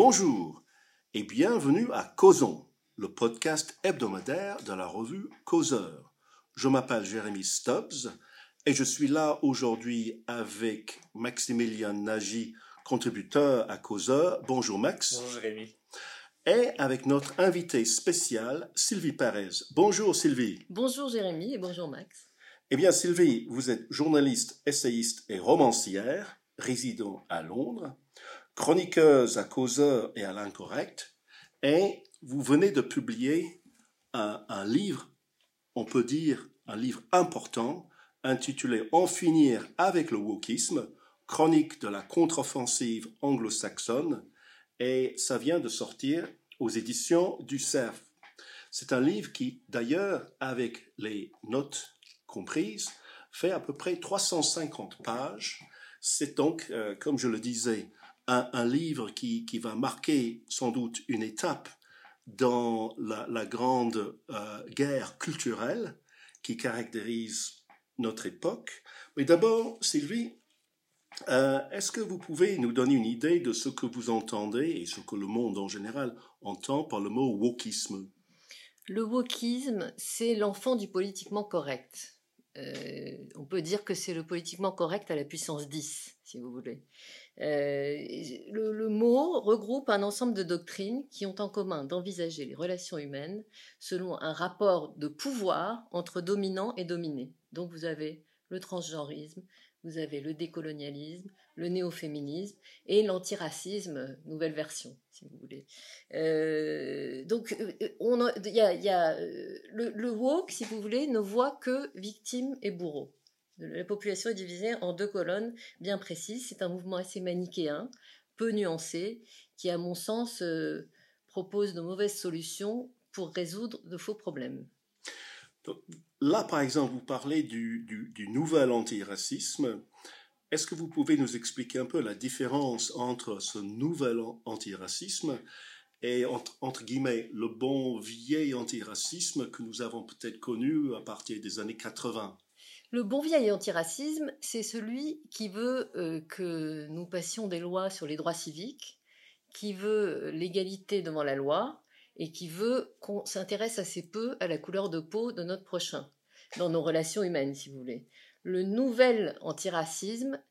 Bonjour et bienvenue à Causons, le podcast hebdomadaire de la revue Causeur. Je m'appelle Jérémy Stubbs et je suis là aujourd'hui avec Maximilien Nagy, contributeur à Causeur. Bonjour Max. Bonjour Jérémy. Et avec notre invité spécial, Sylvie Perez. Bonjour Sylvie. Bonjour Jérémy et bonjour Max. Eh bien Sylvie, vous êtes journaliste, essayiste et romancière, résidant à Londres chroniqueuse à Causeur et à l'Incorrect, et vous venez de publier un, livre, on peut dire un livre important, intitulé En finir avec le wokisme, chronique de la contre-offensive anglo-saxonne, et ça vient de sortir aux éditions du CERF. C'est un livre qui, d'ailleurs, avec les notes comprises, fait à peu près 350 pages. C'est donc, euh, comme je le disais, un, livre qui, va marquer sans doute une étape dans la, grande euh, guerre culturelle qui caractérise notre époque. Mais d'abord, Sylvie, euh, est-ce que vous pouvez nous donner une idée de ce que vous entendez et ce que le monde en général entend par le mot wokisme? Le wokisme, c'est l'enfant du politiquement correct. Euh, on peut dire que c'est le politiquement correct à la puissance 10, si vous voulez. Euh, le, mot regroupe un ensemble de doctrines qui ont en commun d'envisager les relations humaines selon un rapport de pouvoir entre dominant et dominé. Donc vous avez le transgenrisme, vous avez le décolonialisme, le néo-féminisme et l'antiracisme, nouvelle version, si vous voulez. Euh, donc, il y a, le, le woke, si vous voulez, ne voit que victime et bourreau. La population est divisée en deux colonnes bien précises. C'est un mouvement assez manichéen, peu nuancé, qui, à mon sens, euh, propose de mauvaises solutions pour résoudre de faux problèmes. là, par exemple, vous parlez du, nouvel antiracisme. Est-ce que vous pouvez nous expliquer un peu la différence entre ce nouvel antiracisme et entre, entre, guillemets le bon vieil antiracisme que nous avons peut-être connu à partir des années 80 le bon vieil antiracisme, c'est celui qui veut euh, que nous passions des lois sur les droits civiques, qui veut euh, l'égalité devant la loi et qui veut qu'on s'intéresse assez peu à la couleur de peau de notre prochain, dans nos relations humaines, si vous voulez. Le nouvel antiracisme,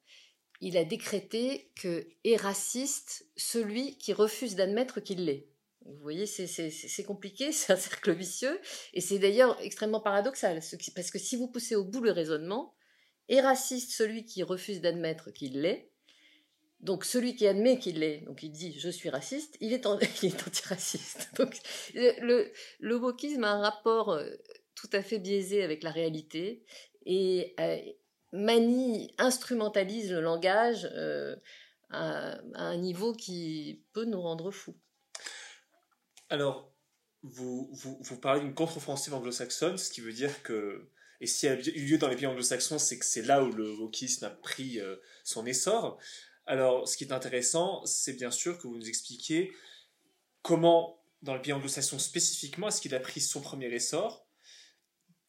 il a décrété que est raciste celui qui refuse d'admettre qu'il l'est. Vous voyez, c'est compliqué, c'est un cercle vicieux, et c'est d'ailleurs extrêmement paradoxal, parce que si vous poussez au bout le raisonnement, est raciste celui qui refuse d'admettre qu'il l'est, donc celui qui admet qu'il l'est, donc il dit je suis raciste, il est, antiraciste. Donc le, le wokisme a un rapport euh, tout à fait biaisé avec la réalité et euh, manie, instrumentalise le langage euh, à, un niveau qui peut nous rendre fous. Alors, vous, vous, parlez d'une contre-offensive anglo-saxonne, ce qui veut dire que, et s'il y a eu lieu dans les pays anglo-saxons, c'est que c'est là où le wokisme a pris euh, son essor. Alors, ce qui est intéressant, c'est bien sûr que vous nous expliquiez comment, dans les pays anglo-saxons spécifiquement, est-ce qu'il a pris son premier essor.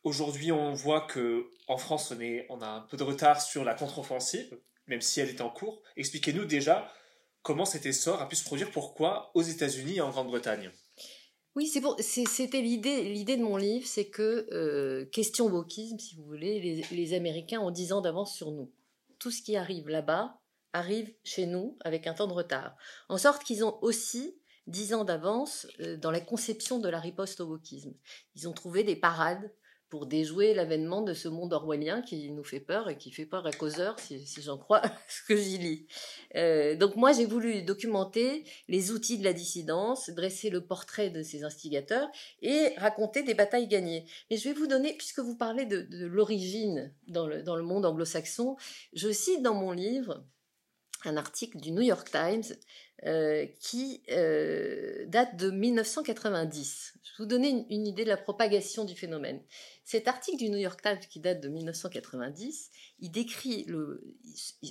Aujourd'hui, on voit que en France, on, est, on a un peu de retard sur la contre-offensive, même si elle est en cours. Expliquez-nous déjà comment cet essor a pu se produire, pourquoi aux États-Unis et en Grande-Bretagne. Oui, c'était l'idée, l'idée de mon livre, c'est que, euh, question wokisme, si vous voulez, les, Américains ont 10 ans d'avance sur nous. Tout ce qui arrive là-bas arrive chez nous avec un temps de retard. En sorte qu'ils ont aussi 10 ans d'avance euh, dans la conception de la riposte au wokisme. Ils ont trouvé des parades pour déjouer l'avènement de ce monde orwellien qui nous fait peur et qui fait peur à causeur, si, j'en crois ce que j'y lis. Euh, donc moi, j'ai voulu documenter les outils de la dissidence, dresser le portrait de ces instigateurs et raconter des batailles gagnées. Mais je vais vous donner, puisque vous parlez de, l'origine dans le, dans le monde anglo-saxon, je cite dans mon livre un article du New York Times euh, qui euh, date de 1990. Je vais vous donner une, idée de la propagation du phénomène. Cet article du New York Times qui date de 1990, il décrit le,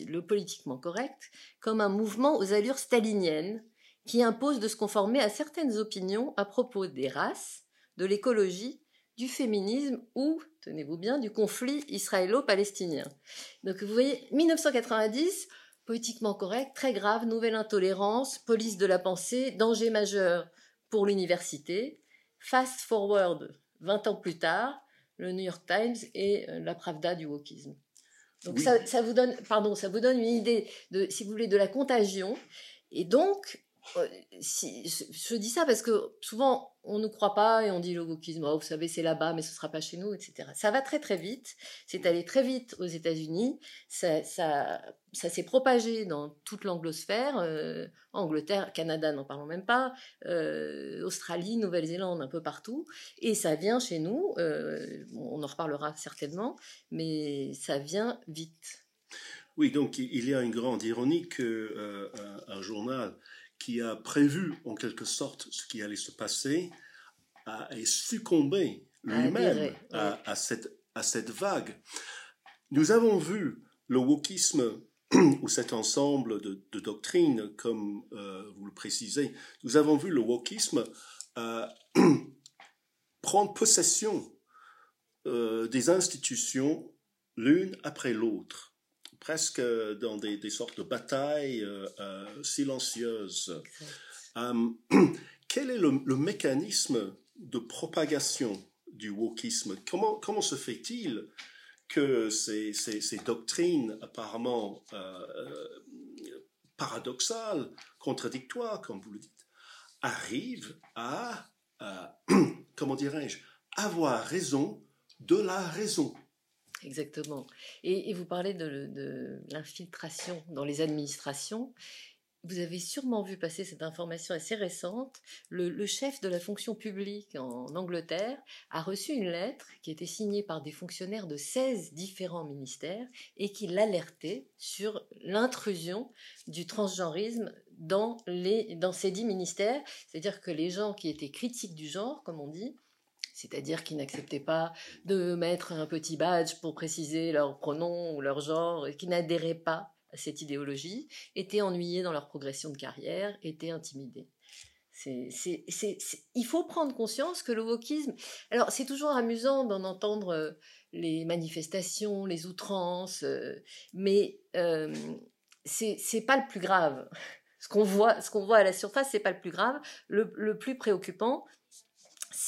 le politiquement correct comme un mouvement aux allures staliniennes qui impose de se conformer à certaines opinions à propos des races, de l'écologie, du féminisme ou, tenez-vous bien, du conflit israélo-palestinien. Donc vous voyez, 1990, politiquement correct, très grave, nouvelle intolérance, police de la pensée, danger majeur pour l'université. Fast forward, 20 ans plus tard, le New York Times et euh, la Pravda du wokisme. Donc ça, ça, vous donne, pardon, ça vous donne une idée de, si vous voulez, de la contagion. Et donc, si, je dis ça parce que souvent on ne croit pas et on dit le wokisme, oh, vous savez, c'est là-bas, mais ce sera pas chez nous, etc. Ça va très très vite. C'est allé très vite aux États-Unis. Ça, ça, ça s'est propagé dans toute l'anglosphère, euh, Angleterre, Canada, n'en parlons même pas, euh, Australie, Nouvelle-Zélande, un peu partout. Et ça vient chez nous. Euh, on en reparlera certainement, mais ça vient vite. Oui, donc il y a une grande ironie que un journal qui a prévu en quelque sorte ce qui allait se passer, a, succombé lui-même à, cette, à cette vague. Nous avons vu le wokisme ou cet ensemble de, doctrines, comme euh, vous le précisez, nous avons vu le wokisme euh, prendre possession euh, des institutions l'une après l'autre presque dans des, sortes de batailles euh, euh, silencieuses. Euh, quel est le, mécanisme de propagation du wokisme? Comment, comment se fait-il que ces, ces, doctrines apparemment paradoxales, contradictoires, comme vous le dites, arrivent à, comment dirais-je, avoir raison de la raison? Exactement. Et, vous parlez de, l'infiltration dans les administrations. Vous avez sûrement vu passer cette information assez récente. Le, chef de la fonction publique en Angleterre a reçu une lettre qui était signée par des fonctionnaires de 16 différents ministères et qui l'alertait sur l'intrusion du transgenrisme dans, les, dans ces dix ministères. C'est-à-dire que les gens qui étaient critiques du genre, comme on dit, c'est-à-dire qu'ils n'acceptaient pas de mettre un petit badge pour préciser leur pronom ou leur genre, qui n'adhéraient pas à cette idéologie, étaient ennuyés dans leur progression de carrière, étaient intimidés. il faut prendre conscience que le wokisme. Alors, c'est toujours amusant d'en entendre euh, les manifestations, les outrances, euh, mais euh, c'est pas le plus grave. Ce qu'on voit, ce qu'on voit à la surface, c'est pas le plus grave. le plus préoccupant,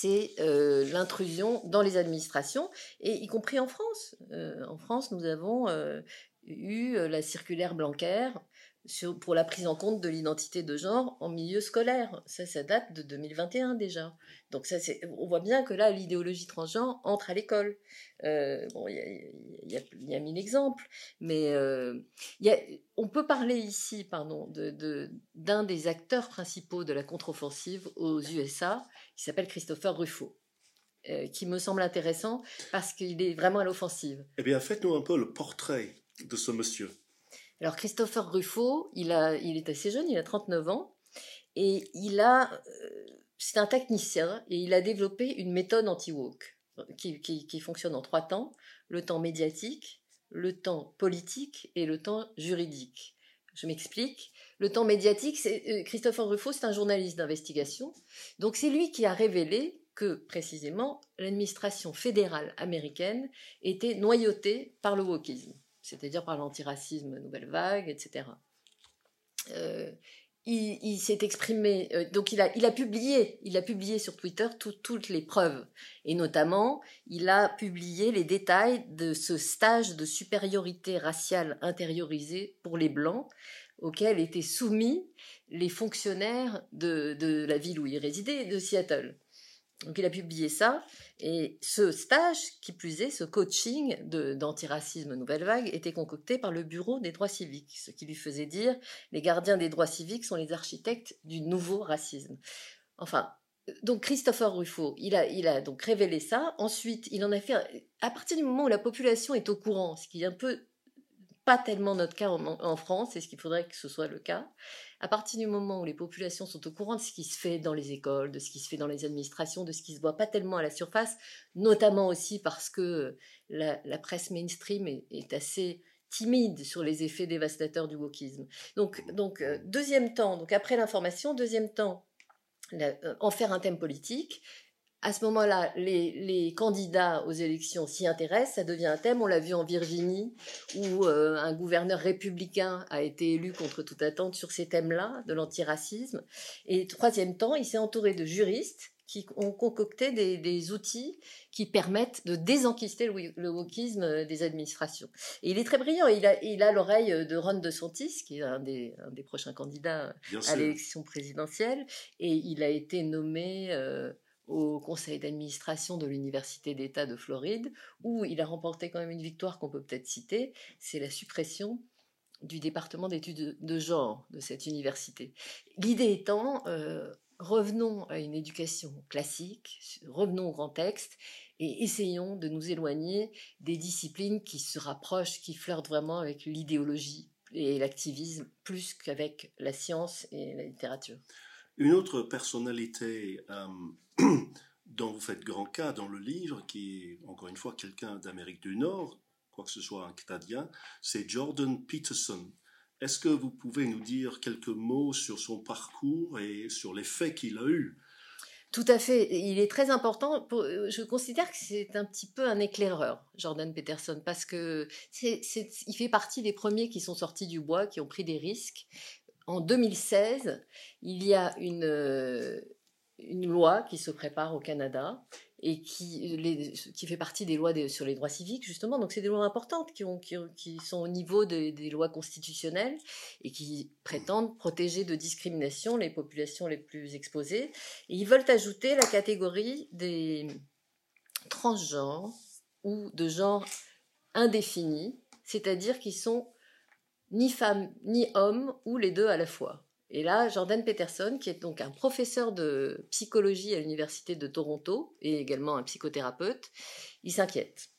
c'est euh, l'intrusion dans les administrations, et y compris en France. Euh, en France, nous avons euh, eu la circulaire Blanquer pour la prise en compte de l'identité de genre en milieu scolaire. Ça, ça date de 2021 déjà. Donc ça, on voit bien que là, l'idéologie transgenre entre à l'école. bon, il y, a, mille exemples, mais a, on peut parler ici, pardon, d'un de, d'un des acteurs principaux de la contre-offensive aux USA, qui s'appelle Christopher Ruffo. qui me semble intéressant parce qu'il est vraiment à l'offensive. Eh bien, faites-nous un peu le portrait de ce monsieur. Alors Christopher Ruffo, il, est assez jeune, il a 39 ans, et il a, euh, c'est un technicien, et il a développé une méthode anti-woke qui, qui, fonctionne en trois temps, le temps médiatique, le temps politique et le temps juridique. Je m'explique. Le temps médiatique, c'est euh, Christopher Ruffo, c'est un journaliste d'investigation. Donc c'est lui qui a révélé que précisément l'administration fédérale américaine était noyautée par le wokisme c'est-à-dire par l'antiracisme nouvelle vague, etc. Euh, il, s'est exprimé, euh, donc il a, il a publié, il a publié sur Twitter toutes les preuves, et notamment il a publié les détails de ce stage de supériorité raciale intériorisée pour les blancs, auquel étaient soumis les fonctionnaires de, de la ville où il résidait, de Seattle. Donc il a publié ça, et ce stage, qui plus est, ce coaching d'antiracisme Nouvelle Vague, était concocté par le Bureau des droits civiques, ce qui lui faisait dire les gardiens des droits civiques sont les architectes du nouveau racisme. Enfin, donc Christopher Ruffo, il a, donc révélé ça. Ensuite, il en a fait, à partir du moment où la population est au courant, ce qui est un peu pas tellement notre cas en, en France, et ce qu'il faudrait que ce soit le cas, à partir du moment où les populations sont au courant de ce qui se fait dans les écoles, de ce qui se fait dans les administrations, de ce qui se voit pas tellement à la surface, notamment aussi parce que la, presse mainstream est, assez timide sur les effets dévastateurs du wokisme. Donc, donc euh, deuxième temps, donc après l'information, deuxième temps, euh, en faire un thème politique, à ce moment-là, les, les, candidats aux élections s'y intéressent, ça devient un thème. On l'a vu en Virginie, où euh, un gouverneur républicain a été élu contre toute attente sur ces thèmes-là, de l'antiracisme. Et troisième temps, il s'est entouré de juristes qui ont concocté des, des, outils qui permettent de désenquister le, le, wokisme des administrations. Et il est très brillant. Il a, il a l'oreille de Ron DeSantis, qui est un des, un des prochains candidats à l'élection présidentielle, et il a été nommé... Euh, au conseil d'administration de l'Université d'État de Floride, où il a remporté quand même une victoire qu'on peut peut-être citer, c'est la suppression du département d'études de genre de cette université. L'idée étant, euh, revenons à une éducation classique, revenons au grand texte et essayons de nous éloigner des disciplines qui se rapprochent, qui flirtent vraiment avec l'idéologie et l'activisme plus qu'avec la science et la littérature. Une autre personnalité euh, dont vous faites grand cas dans le livre, qui est encore une fois quelqu'un d'Amérique du Nord, quoi que ce soit un Canadien, c'est Jordan Peterson. Est-ce que vous pouvez nous dire quelques mots sur son parcours et sur les faits qu'il a eus? Tout à fait. Il est très important. je considère que c'est un petit peu un éclaireur, Jordan Peterson, parce que c'est, il fait partie des premiers qui sont sortis du bois, qui ont pris des risques. En 2016, il y a une, une loi qui se prépare au Canada et qui, fait partie des lois sur les droits civiques, justement. Donc, c'est des lois importantes qui, sont au niveau des lois constitutionnelles et qui prétendent protéger de discrimination les populations les plus exposées. Et ils veulent ajouter la catégorie des transgenres ou de genre indéfini, c'est-à-dire qui sont ni femmes ni hommes ou les deux à la fois. Et là, Jordan Peterson, qui est donc un professeur de psychologie à l'université de Toronto et également un psychothérapeute, il s'inquiète.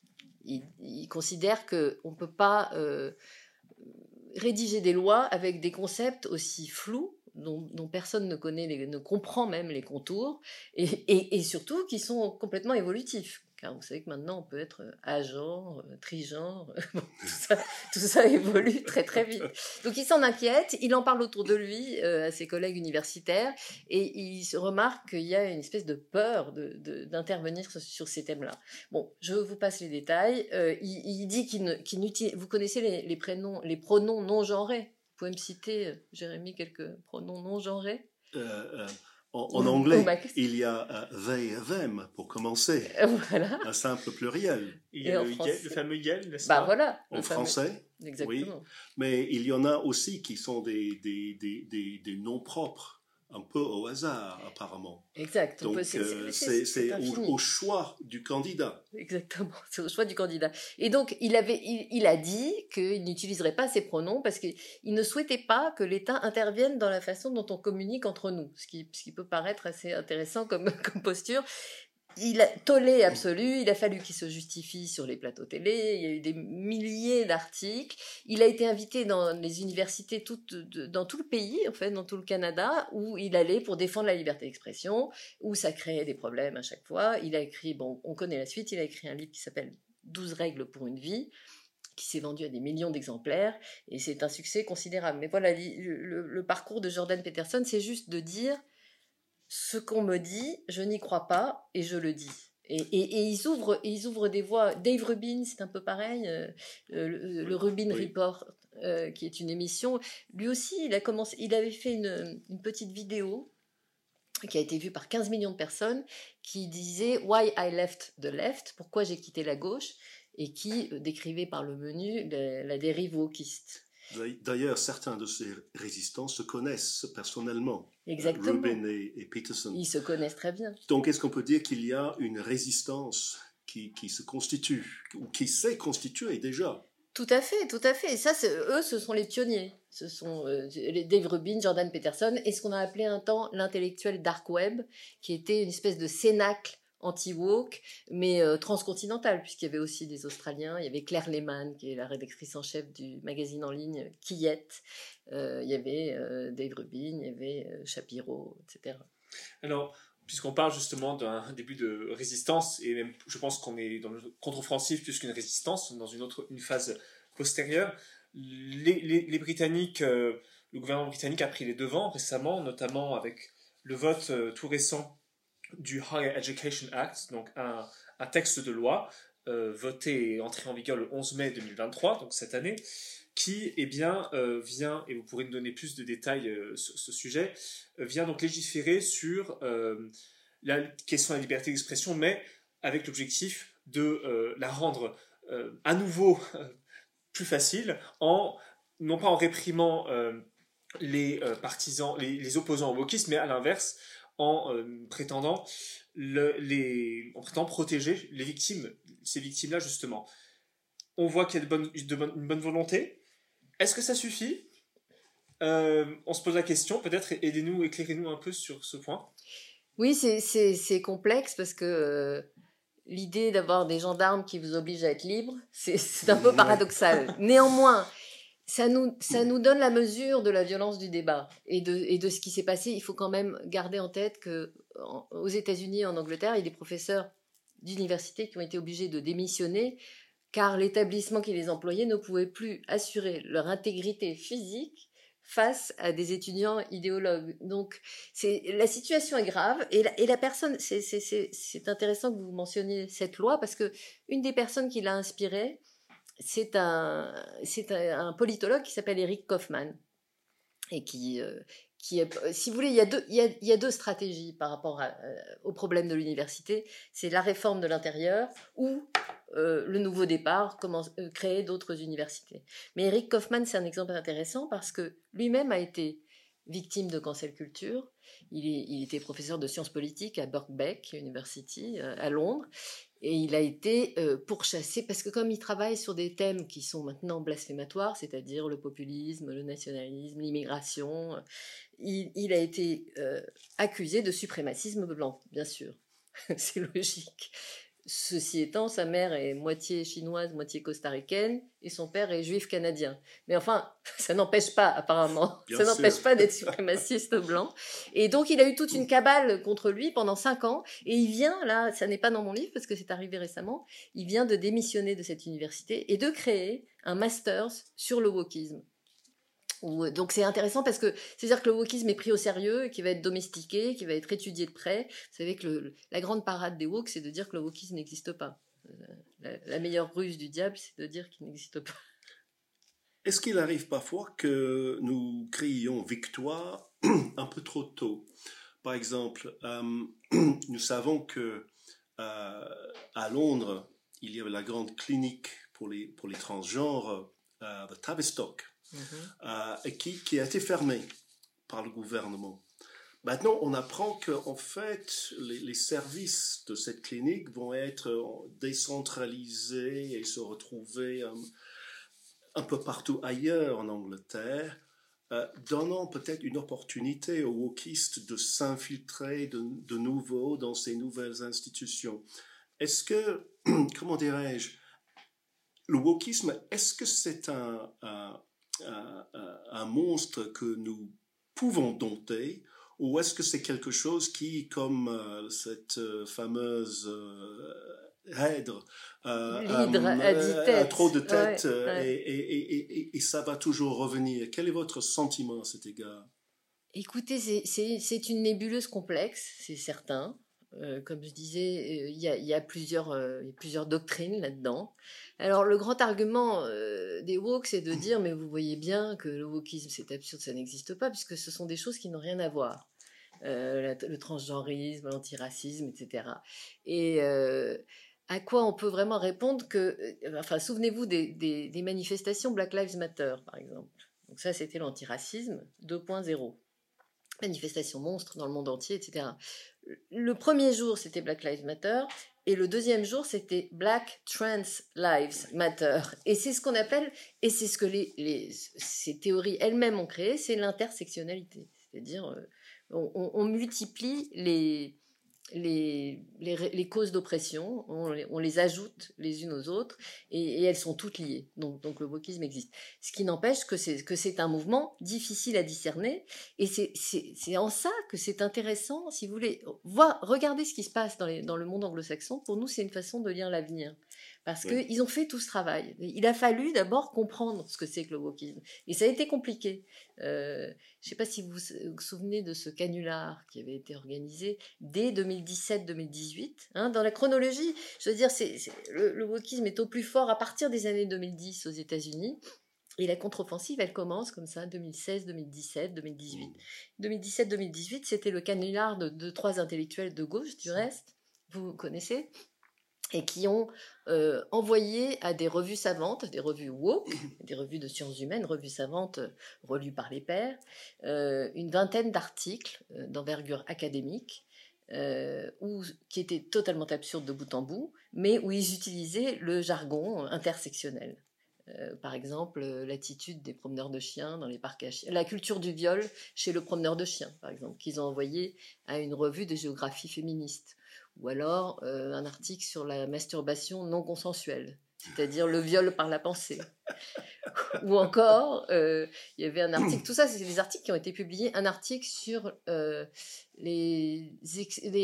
Il, considère qu'on ne peut pas euh, rédiger des lois avec des concepts aussi flous dont, personne ne connaît, ne comprend même les contours, et surtout qui sont complètement évolutifs car vous savez que maintenant on peut être euh, agent, euh, trigenre, tout, ça, évolue très très vite. Donc il s'en inquiète, il en parle autour de lui euh, à ses collègues universitaires et il se remarque qu'il y a une espèce de peur d'intervenir sur, ces thèmes-là. Bon, je vous passe les détails. il, dit qu'il n'utilise, vous connaissez les, prénoms, les pronoms non genrés. Vous pouvez me citer, Jérémy, quelques pronoms non genrés en, anglais, il y a uh, they, them pour commencer. Voilà. Un simple pluriel. Il y a le, fameux yel, n'est-ce bah, Voilà. En français. Exactement. Oui. Mais il y en a aussi qui sont des, des, des, des noms propres un peu au hasard, apparemment. Exact. Donc, euh, c'est au, choix du candidat. Exactement, c'est au choix du candidat. Et donc, il, avait, il, a dit qu'il n'utiliserait pas ces pronoms parce qu'il ne souhaitait pas que l'État intervienne dans la façon dont on communique entre nous, ce qui, ce qui peut paraître assez intéressant comme, comme posture il a tollé absolu, il a fallu qu'il se justifie sur les plateaux télé, il y a eu des milliers d'articles, il a été invité dans les universités toutes, dans tout le pays, en fait, dans tout le Canada, où il allait pour défendre la liberté d'expression, où ça créait des problèmes à chaque fois. Il a écrit, bon, on connaît la suite, il a écrit un livre qui s'appelle 12 règles pour une vie, qui s'est vendu à des millions d'exemplaires, et c'est un succès considérable. Mais voilà, le parcours de Jordan Peterson, c'est juste de dire, ce qu'on me dit, je n'y crois pas et je le dis. Et, ils, ouvrent, ils ouvrent des voies. Dave Rubin, c'est un peu pareil, euh, le, Rubin Report, euh, qui est une émission. Lui aussi, il, a commencé, il avait fait une, petite vidéo qui a été vue par 15 millions de personnes, qui disait Why I left the left, pourquoi j'ai quitté la gauche, et qui euh, décrivait par le menu la, la dérive wokiste. D'ailleurs, certains de ces résistants se connaissent personnellement. Exactement. Rubin et, Peterson. Ils se connaissent très bien. Donc, est-ce qu'on peut dire qu'il y a une résistance qui, qui se constitue, ou qui s'est constituée déjà? Tout à fait, tout à fait. Et ça, eux, ce sont les pionniers. Ce sont euh, Dave Rubin, Jordan Peterson, et ce qu'on a appelé un temps l'intellectuel dark web, qui était une espèce de cénacle anti-woke, mais euh, transcontinental, puisqu'il y avait aussi des Australiens. Il y avait Claire Lehmann, qui est la rédactrice en chef du magazine en ligne Quillette. Euh, il y avait euh, Dave Rubin, il y avait Shapiro, etc. Alors, puisqu'on parle justement d'un début de résistance, et même je pense qu'on est dans le contre-offensive plus qu'une résistance, dans une autre une phase postérieure, les Britanniques, le gouvernement britannique a pris les devants récemment, notamment avec le vote tout récent du Higher Education Act, donc un, texte de loi euh, voté et entré en vigueur le 11 mai 2023, donc cette année, qui eh bien, euh, vient, et vous pourrez nous donner plus de détails euh, sur ce sujet, vient donc légiférer sur la question de la liberté d'expression, mais avec l'objectif de la rendre à nouveau plus facile en non pas en réprimant les partisans, les, les, opposants au wokisme, mais à l'inverse en prétendant le, les, en prétendant protéger les victimes, ces victimes-là justement. On voit qu'il y a de bonne, de une bonne volonté. Est-ce que ça suffit? Euh, On se pose la question, peut-être aidez-nous, éclairez-nous un peu sur ce point. Oui, c'est complexe parce que euh, l'idée d'avoir des gendarmes qui vous obligent à être libre, c'est un peu paradoxal. Néanmoins, ça nous, ça nous donne la mesure de la violence du débat et de, et de ce qui s'est passé. Il faut quand même garder en tête que aux États-Unis et en Angleterre, il y a des professeurs d'université qui ont été obligés de démissionner car l'établissement qui les employait ne pouvait plus assurer leur intégrité physique face à des étudiants idéologues. Donc, la situation est grave et la, et la personne, c'est intéressant que vous mentionniez cette loi parce que une des personnes qui l'a inspirée, c'est un, politologue qui s'appelle Eric Kaufmann et qui, euh, est, si vous voulez, il y a deux, stratégies par rapport euh, au problème de l'université. C'est la réforme de l'intérieur ou euh, le nouveau départ, créer d'autres universités. Mais Eric Kaufmann, c'est un exemple intéressant parce que lui-même a été victime de cancel culture. Il, il, était professeur de sciences politiques à Birkbeck University à Londres et il a été euh, pourchassé parce que comme il travaille sur des thèmes qui sont maintenant blasphématoires, c'est-à-dire le populisme, le nationalisme, l'immigration, il, a été euh, accusé de suprémacisme blanc, bien sûr. C'est logique. Ceci étant, sa mère est moitié chinoise, moitié costaricaine, et son père est juif canadien. Mais enfin, ça n'empêche pas, apparemment, ça n'empêche pas d'être suprémaciste blanc. Et donc, il a eu toute une cabale contre lui pendant cinq ans, et il vient, là, ça n'est pas dans mon livre parce que c'est arrivé récemment, il vient de démissionner de cette université et de créer un master's sur le wokisme. Euh, donc c'est intéressant parce que c'est-à-dire que le wokisme est pris au sérieux, qui va être domestiqué, qui va être étudié de près. Vous savez que la grande parade des woks, c'est de dire que le wokisme n'existe pas. Euh, la, meilleure ruse du diable, c'est de dire qu'il n'existe pas. Est-ce qu'il arrive parfois que nous crions victoire un peu trop tôt? Par exemple, euh, nous savons que à Londres, il y avait la grande clinique pour les, pour les transgenres de Tavistock euh, qui, a été fermé par le gouvernement. Maintenant, on apprend qu'en fait, les, services de cette clinique vont être décentralisés et se retrouver un, un peu partout ailleurs en Angleterre, euh, donnant peut-être une opportunité aux wokistes de s'infiltrer de, nouveau dans ces nouvelles institutions. Est-ce que, comment dirais-je, le wokisme, est-ce que c'est un, un, monstre que nous pouvons dompter ou est-ce que c'est quelque chose qui, comme euh, cette euh, fameuse euh, hèdre, a trop de tête Et, et, et, ça va toujours revenir. Quel est votre sentiment à cet égard? Écoutez, c'est une nébuleuse complexe, c'est certain. Euh, comme je disais, euh, il y, a, plusieurs, euh, doctrines là-dedans. Alors le grand argument des woke, c'est de dire, mais vous voyez bien que le wokisme, c'est absurde, ça n'existe pas, puisque ce sont des choses qui n'ont rien à voir. le transgenrisme, l'antiracisme, etc. Et à quoi on peut vraiment répondre que, enfin, souvenez-vous des, manifestations Black Lives Matter, par exemple. Donc ça, c'était l'antiracisme 2.0 manifestations monstres dans le monde entier, etc le premier jour, c'était Black Lives Matter, et le deuxième jour, c'était Black Trans Lives Matter. Et c'est ce qu'on appelle, et c'est ce que les, ces théories elles-mêmes ont créé, c'est l'intersectionnalité. C'est-à-dire, euh, on, multiplie les, les, les, causes d'oppression, on, les ajoute les unes aux autres, et, elles sont toutes liées. Donc, donc le wokisme existe. Ce qui n'empêche que c'est, un mouvement difficile à discerner, et c'est en ça que c'est intéressant, si vous voulez, voir, regarder ce qui se passe dans, les, dans le monde anglo-saxon, pour nous c'est une façon de lire l'avenir. Parce Oui. qu'ils ont fait tout ce travail. Il a fallu d'abord comprendre ce que c'est que le wokisme. Et ça a été compliqué. Euh, je ne sais pas si vous vous souvenez de ce canular qui avait été organisé dès 2017-2018. hein. dans la chronologie, je veux dire, c'est, c'est- le, le wokisme est au plus fort à partir des années 2010 aux États-Unis. Et la contre-offensive, elle commence comme ça, 2016, 2017, 2018. 2017-2018, c'était le canular de, de trois intellectuels de gauche, du reste, vous connaissez, et qui ont euh, envoyé à des revues savantes, des revues woke, des revues de sciences humaines, revues savantes euh, relues par les pairs, euh, une vingtaine d'articles d'envergure académique, où, qui étaient totalement absurdes de bout en bout, mais où ils utilisaient le jargon intersectionnel. Par exemple, l'attitude des promeneurs de chiens dans les parcs à chiens, la culture du viol chez le promeneur de chiens, par exemple, qu'ils ont envoyé à une revue de géographie féministe. Ou alors euh, un article sur la masturbation non consensuelle, c'est-à-dire le viol par la pensée. Ou encore, euh, il y avait un article, tout ça, c'est des articles qui ont été publiés, un article sur euh, les,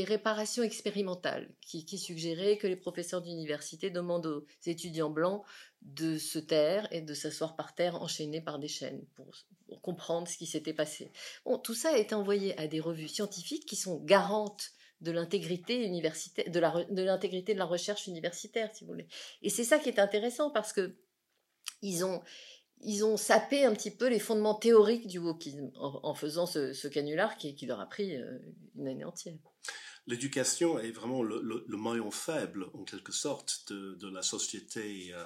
réparations expérimentales, qui, qui suggérait que les professeurs d'université demandent aux étudiants blancs de se taire et de s'asseoir par terre enchaînés par des chaînes pour, pour comprendre ce qui s'était passé. Bon, tout ça a été envoyé à des revues scientifiques qui sont garantes de l'intégrité universitaire, de la de l'intégrité de la recherche universitaire, si vous voulez. Et c'est ça qui est intéressant parce que ils ont ils ont sapé un petit peu les fondements théoriques du wokisme en, faisant ce, ce canular qui, qui leur a pris euh, une année entière. L'éducation est vraiment le, le- maillon faible, en quelque sorte, de, de la société euh,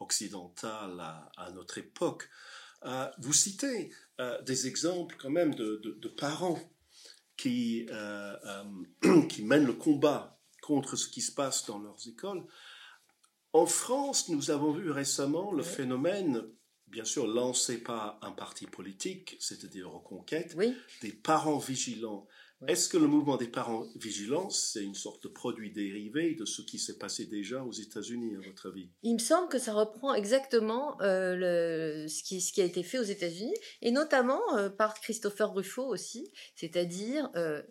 occidentale à, notre époque. Euh, vous citez des exemples quand même de- de parents qui, euh, euh, qui mènent le combat contre ce qui se passe dans leurs écoles. En France, nous avons vu récemment le Oui. phénomène, bien sûr lancé par un parti politique, c'est-à-dire Reconquête, Oui, des parents vigilants. Est-ce que le mouvement des parents vigilants, c'est une sorte de produit dérivé de ce qui s'est passé déjà aux États-Unis, à votre avis? Il me semble que ça reprend exactement euh, le, ce, qui, ce qui a été fait aux États-Unis, et notamment euh, par Christopher Ruffo aussi, c'est-à-dire euh,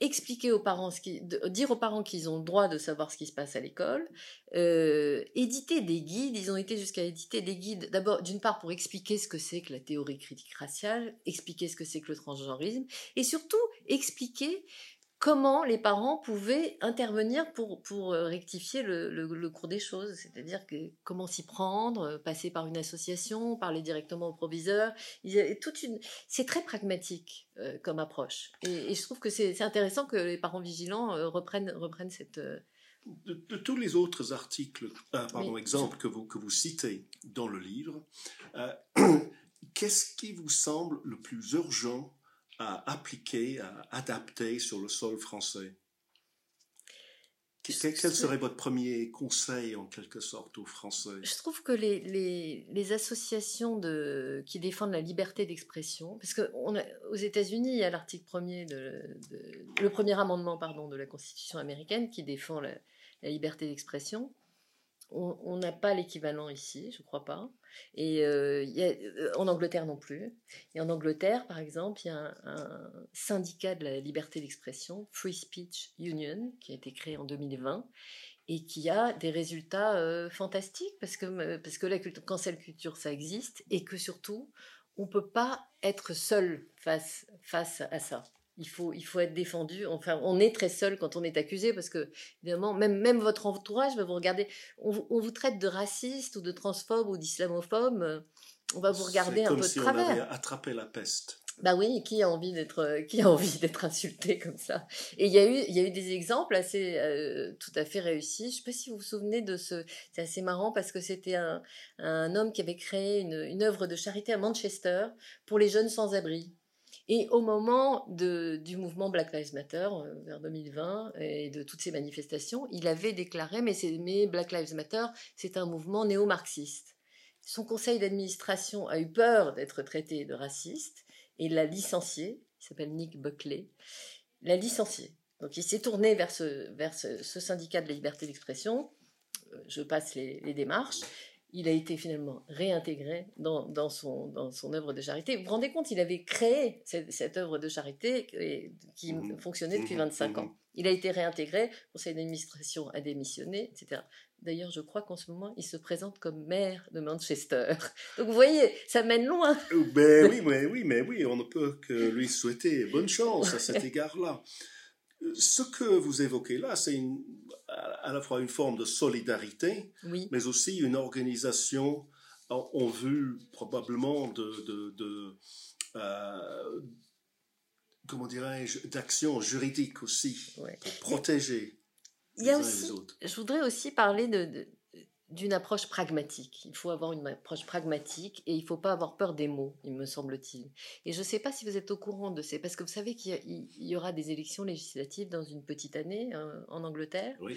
expliquer aux parents, ce qui, dire aux parents qu'ils ont le droit de savoir ce qui se passe à l'école, euh, éditer des guides, ils ont été jusqu'à éditer des guides, d'abord d'une part pour expliquer ce que c'est que la théorie critique raciale, expliquer ce que c'est que le transgenrisme, et surtout expliquer comment les parents pouvaient intervenir pour, pour euh, rectifier le, le- le cours des choses, c'est-à-dire que comment s'y prendre, euh, passer par une association, parler directement au proviseur. Il y a toute une... C'est très pragmatique euh, comme approche. Et, et je trouve que c'est c'est intéressant que les parents vigilants euh, reprennent, reprennent cette... euh, de, de tous les autres articles, pardon, Oui. exemples que vous, que vous citez dans le livre, qu'est-ce qui vous semble le plus urgent à appliquer, à adapter sur le sol français Que- Quel, serait votre premier conseil, en quelque sorte, aux Français? Je trouve que les, les, les associations de, qui défendent la liberté d'expression, parce que on a- aux États-Unis, il y a l'article premier, de, de- le premier amendement pardon, de la Constitution américaine qui défend la, la liberté d'expression. On n'a pas l'équivalent ici, je crois pas. Et euh, euh, en Angleterre non plus. Et en Angleterre, par exemple, il y a un, syndicat de la liberté d'expression, Free Speech Union, qui a été créé en 2020 et qui a des résultats euh, fantastiques parce que, parce que la culture, culture, ça existe et que surtout, on peut pas être seul face, face à ça. Il faut, il faut être défendu. Enfin, on est très seul quand on est accusé parce que, évidemment, même, même votre entourage va vous regarder. On, vous- on vous traite de raciste ou de transphobe ou d'islamophobe. euh, On va vous regarder un comme peu si de on avait travers. attrapé la peste. Bah oui, qui a envie d'être euh, qui a envie d'être insulté comme ça? Et il y a eu il y a eu des exemples assez euh, tout à fait réussis. Je sais pas si vous vous souvenez de ce c'est assez marrant parce que c'était un, un homme qui avait créé une, une œuvre de charité à Manchester pour les jeunes sans abri. Et au moment du mouvement Black Lives Matter euh, vers 2020 et de toutes ces manifestations, il avait déclaré mais Black Lives Matter, c'est un mouvement néo-marxiste. Son conseil d'administration a eu peur d'être traité de raciste et l'a licencié. Il s'appelle Nick Buckley. L'a licencié. Donc il s'est tourné vers ce, syndicat de la liberté d'expression. Euh, Je passe les démarches. Il a été finalement réintégré dans, dans, son, dans son œuvre de charité. Vous vous rendez compte, il avait créé cette, cette œuvre de charité qui Mhm. fonctionnait depuis Mhm. 25 ans. Mhm. Il a été réintégré, le conseil d'administration a démissionné, etc. D'ailleurs, je crois qu'en ce moment, il se présente comme maire de Manchester. Donc vous voyez, ça mène loin. Euh, Ben oui, mais oui, mais oui, on ne peut que lui souhaiter bonne chance à cet égard-là. Ce que vous évoquez là, c'est à la fois une forme de solidarité, Oui, mais aussi une organisation en, vue probablement de, de, de, euh, comment dirais-je, d'action juridique aussi, ouais. pour protéger Il y a les uns et aussi, les autres. je voudrais aussi parler de, de- d'une approche pragmatique. Il faut avoir une approche pragmatique et il ne faut pas avoir peur des mots, il me semble-t-il. Et je ne sais pas si vous êtes au courant de ces... Parce que vous savez qu'il y, aura des élections législatives dans une petite année euh, en Angleterre. Oui.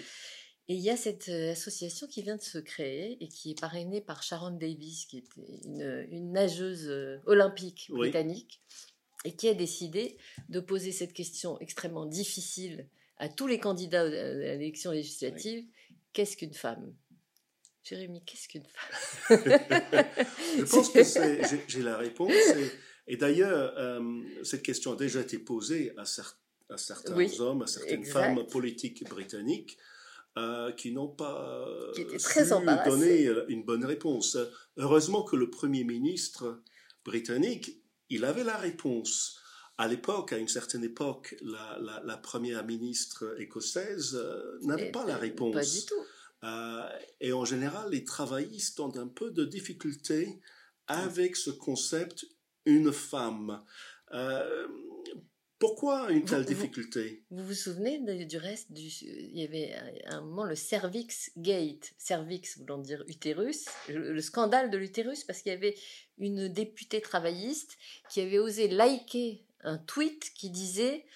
Et il y a cette euh, association qui vient de se créer et qui est parrainée par Sharon Davis, qui était une, une nageuse euh, olympique Oui. britannique, et qui a décidé de poser cette question extrêmement difficile à tous les candidats euh, à l'élection législative. Qu'est-ce qu'une femme? Jérémy, qu'est-ce qu'une femme? Je pense que j'ai- la réponse. Et, et d'ailleurs, euh, cette question a déjà été posée à, cer- à certains Oui, hommes, à certaines exact. femmes politiques britanniques euh, qui n'ont pas euh, Qui étaient très su euh, une bonne réponse. Heureusement que le Premier ministre britannique, il avait la réponse. À l'époque, à une certaine époque, la, la- la première ministre écossaise euh, n'avait Et- pas la réponse. Pas du tout. Euh, et en général, les travaillistes ont un peu de difficulté avec ce concept une femme. Euh, pourquoi une telle Vous- vous- difficulté? Vous vous souvenez de- du reste du, Il y avait à un moment le cervix gate, cervix voulant dire utérus, le, le scandale de l'utérus, parce qu'il y avait une députée travailliste qui avait osé liker un tweet qui disait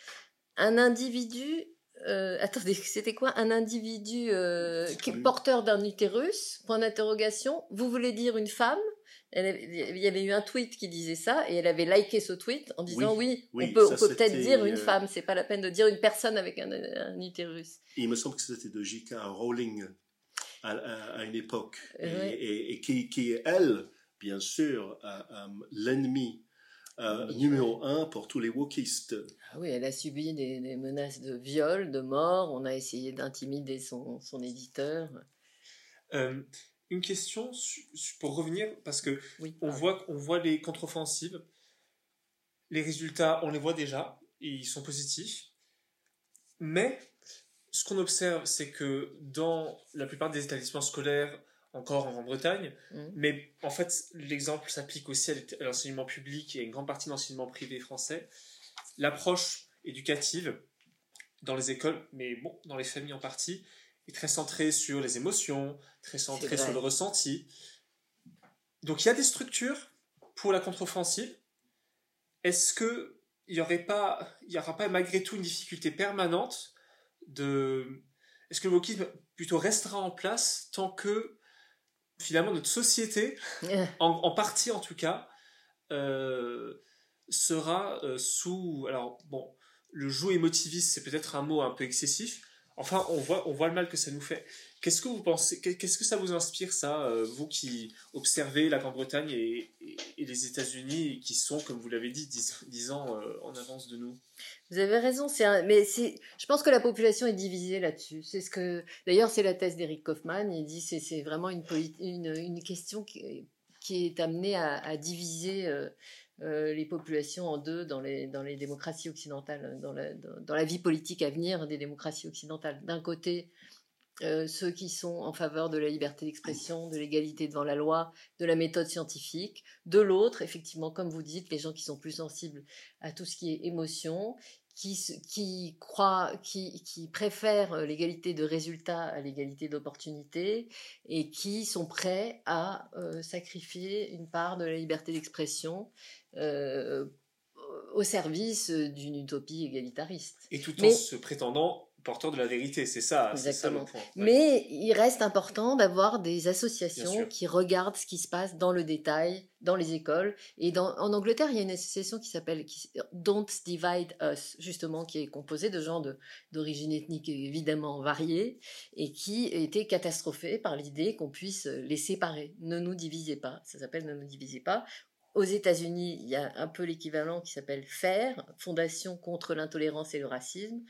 un individu. Euh, attendez, c'était quoi? Un individu euh, qui est porteur d'un utérus? Point d'interrogation. Vous voulez dire une femme? Elle Il y avait eu un tweet qui disait ça et elle avait liké ce tweet en disant oui, oui, on peut, peut-être dire une euh, femme, c'est pas la peine de dire une personne avec un, un utérus. Il me semble que c'était de J.K. Rowling à, à- à une époque. Et, Ouais. et- et qui, qui est, elle, bien sûr, l'ennemi euh, Oui. numéro un pour tous les wokistes. Ah oui, elle a subi des, des menaces de viol, de mort. On a essayé d'intimider son, son éditeur. Euh, une question pour revenir, parce que Oui. on voit, on voit les contre-offensives. Les résultats, on les voit déjà, et ils sont positifs. Mais ce qu'on observe, c'est que dans la plupart des établissements scolaires, encore en Grande-Bretagne, Mhm. mais en fait, l'exemple s'applique aussi à l'enseignement public et à une grande partie de l'enseignement privé français. L'approche éducative dans les écoles, mais bon, dans les familles en partie, est très centrée sur les émotions, très centrée sur le ressenti. Donc il y a des structures pour la contre-offensive. Est-ce que il y aurait pas, il y aura pas malgré tout une difficulté permanente de, est-ce que le wokisme plutôt restera en place tant que finalement notre société, en, en partie en tout cas, euh, sera euh, sous, alors bon, le joug émotiviste c'est peut-être un mot un peu excessif. Enfin, on voit, on voit le mal que ça nous fait. Qu'est-ce que vous pensez Qu'est-ce que ça vous inspire, ça, euh, vous qui observez la Grande-Bretagne et, les États-Unis, qui sont, comme vous l'avez dit, dix, ans euh, en avance de nous? Vous avez raison, mais je pense que la population est divisée là-dessus. C'est ce que, d'ailleurs, c'est la thèse d'Eric Kaufmann. Il dit c'est c'est vraiment une, question qui, est amenée à, à diviser euh, euh, les populations en deux dans les, dans les démocraties occidentales, dans la, dans, la vie politique à venir des démocraties occidentales. D'un côté, euh, ceux qui sont en faveur de la liberté d'expression, de l'égalité devant la loi, de la méthode scientifique. De l'autre, effectivement, comme vous dites, les gens qui sont plus sensibles à tout ce qui est émotion, qui, se- qui croient, qui, qui préfèrent euh, l'égalité de résultats à l'égalité d'opportunités et qui sont prêts à euh, sacrifier une part de la liberté d'expression euh, au service d'une utopie égalitariste. Et tout en Mais- se prétendant porteurs de la vérité, c'est ça, c'est ça le Exactement. point. Ouais. Mais il reste important d'avoir des associations qui regardent ce qui se passe dans le détail, dans les écoles. Et dans, en Angleterre, il y a une association qui s'appelle Don't Divide Us, justement, qui est composée de gens d'origine ethnique évidemment variée et qui était catastrophée par l'idée qu'on puisse les séparer. Ne nous divisez pas. Ça s'appelle Ne nous divisez pas. Aux États-Unis, il y a un peu l'équivalent qui s'appelle FAIR, Fondation contre l'intolérance et le racisme,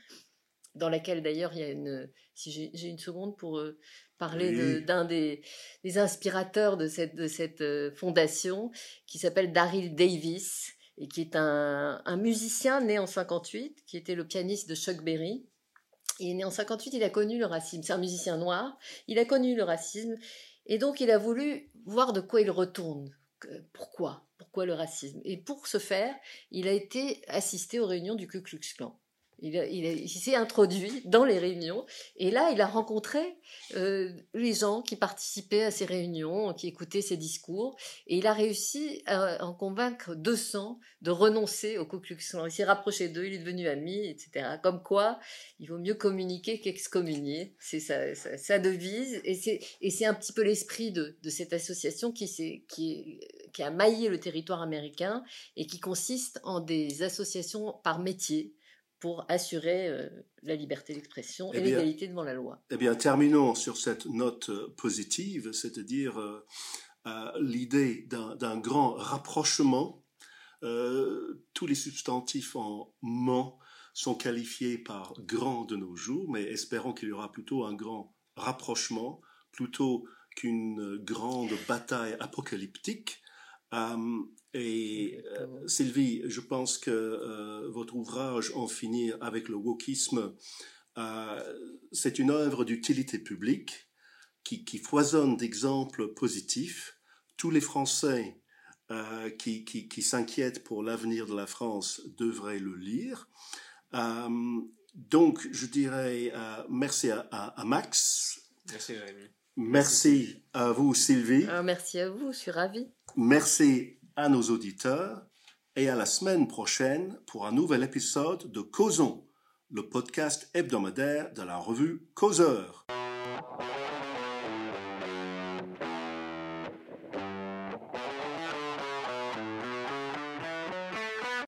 dans laquelle d'ailleurs il y a une. Si j'ai une seconde pour euh, parler Oui. d'un des, des inspirateurs de cette, de cette euh, fondation, qui s'appelle Daryl Davis, et qui est un, un musicien né en 58, qui était le pianiste de Chuck Berry. Il est né en 58, il a connu le racisme. C'est un musicien noir. Il a connu le racisme. Et donc, il a voulu voir de quoi il retourne. Pourquoi? Pourquoi le racisme? Et pour ce faire, il a été assisté aux réunions du Ku Klux Klan. Il, s'est introduit dans les réunions et là, il a rencontré euh, les gens qui participaient à ces réunions, qui écoutaient ses discours et il a réussi à en convaincre 200 de renoncer au Ku. Il s'est rapproché d'eux, il est devenu ami, etc. Comme quoi, il vaut mieux communiquer qu'excommunier. C'est sa, devise. Et c'est, un petit peu l'esprit de, cette association qui a maillé le territoire américain et qui consiste en des associations par métier pour assurer euh, la liberté d'expression Eh et l'égalité devant la loi. Eh bien, terminons sur cette note euh, positive, c'est-à-dire euh, euh, l'idée d'un d'un grand rapprochement. Euh, tous les substantifs en ment sont qualifiés par grand de nos jours, mais espérons qu'il y aura plutôt un grand rapprochement, plutôt qu'une grande bataille apocalyptique. Et euh. Sylvie, je pense que euh, votre ouvrage En finir avec le wokisme euh, c'est une œuvre d'utilité publique qui, qui foisonne d'exemples positifs. Tous les Français euh, qui, qui, qui s'inquiètent pour l'avenir de la France devraient le lire. Euh, donc, je dirais euh, merci à, à- à Max, Merci Jérémy. merci à vous Sylvie, Alors, merci à vous, je suis ravie. merci à nos auditeurs et à la semaine prochaine pour un nouvel épisode de Causons, le podcast hebdomadaire de la revue Causeur.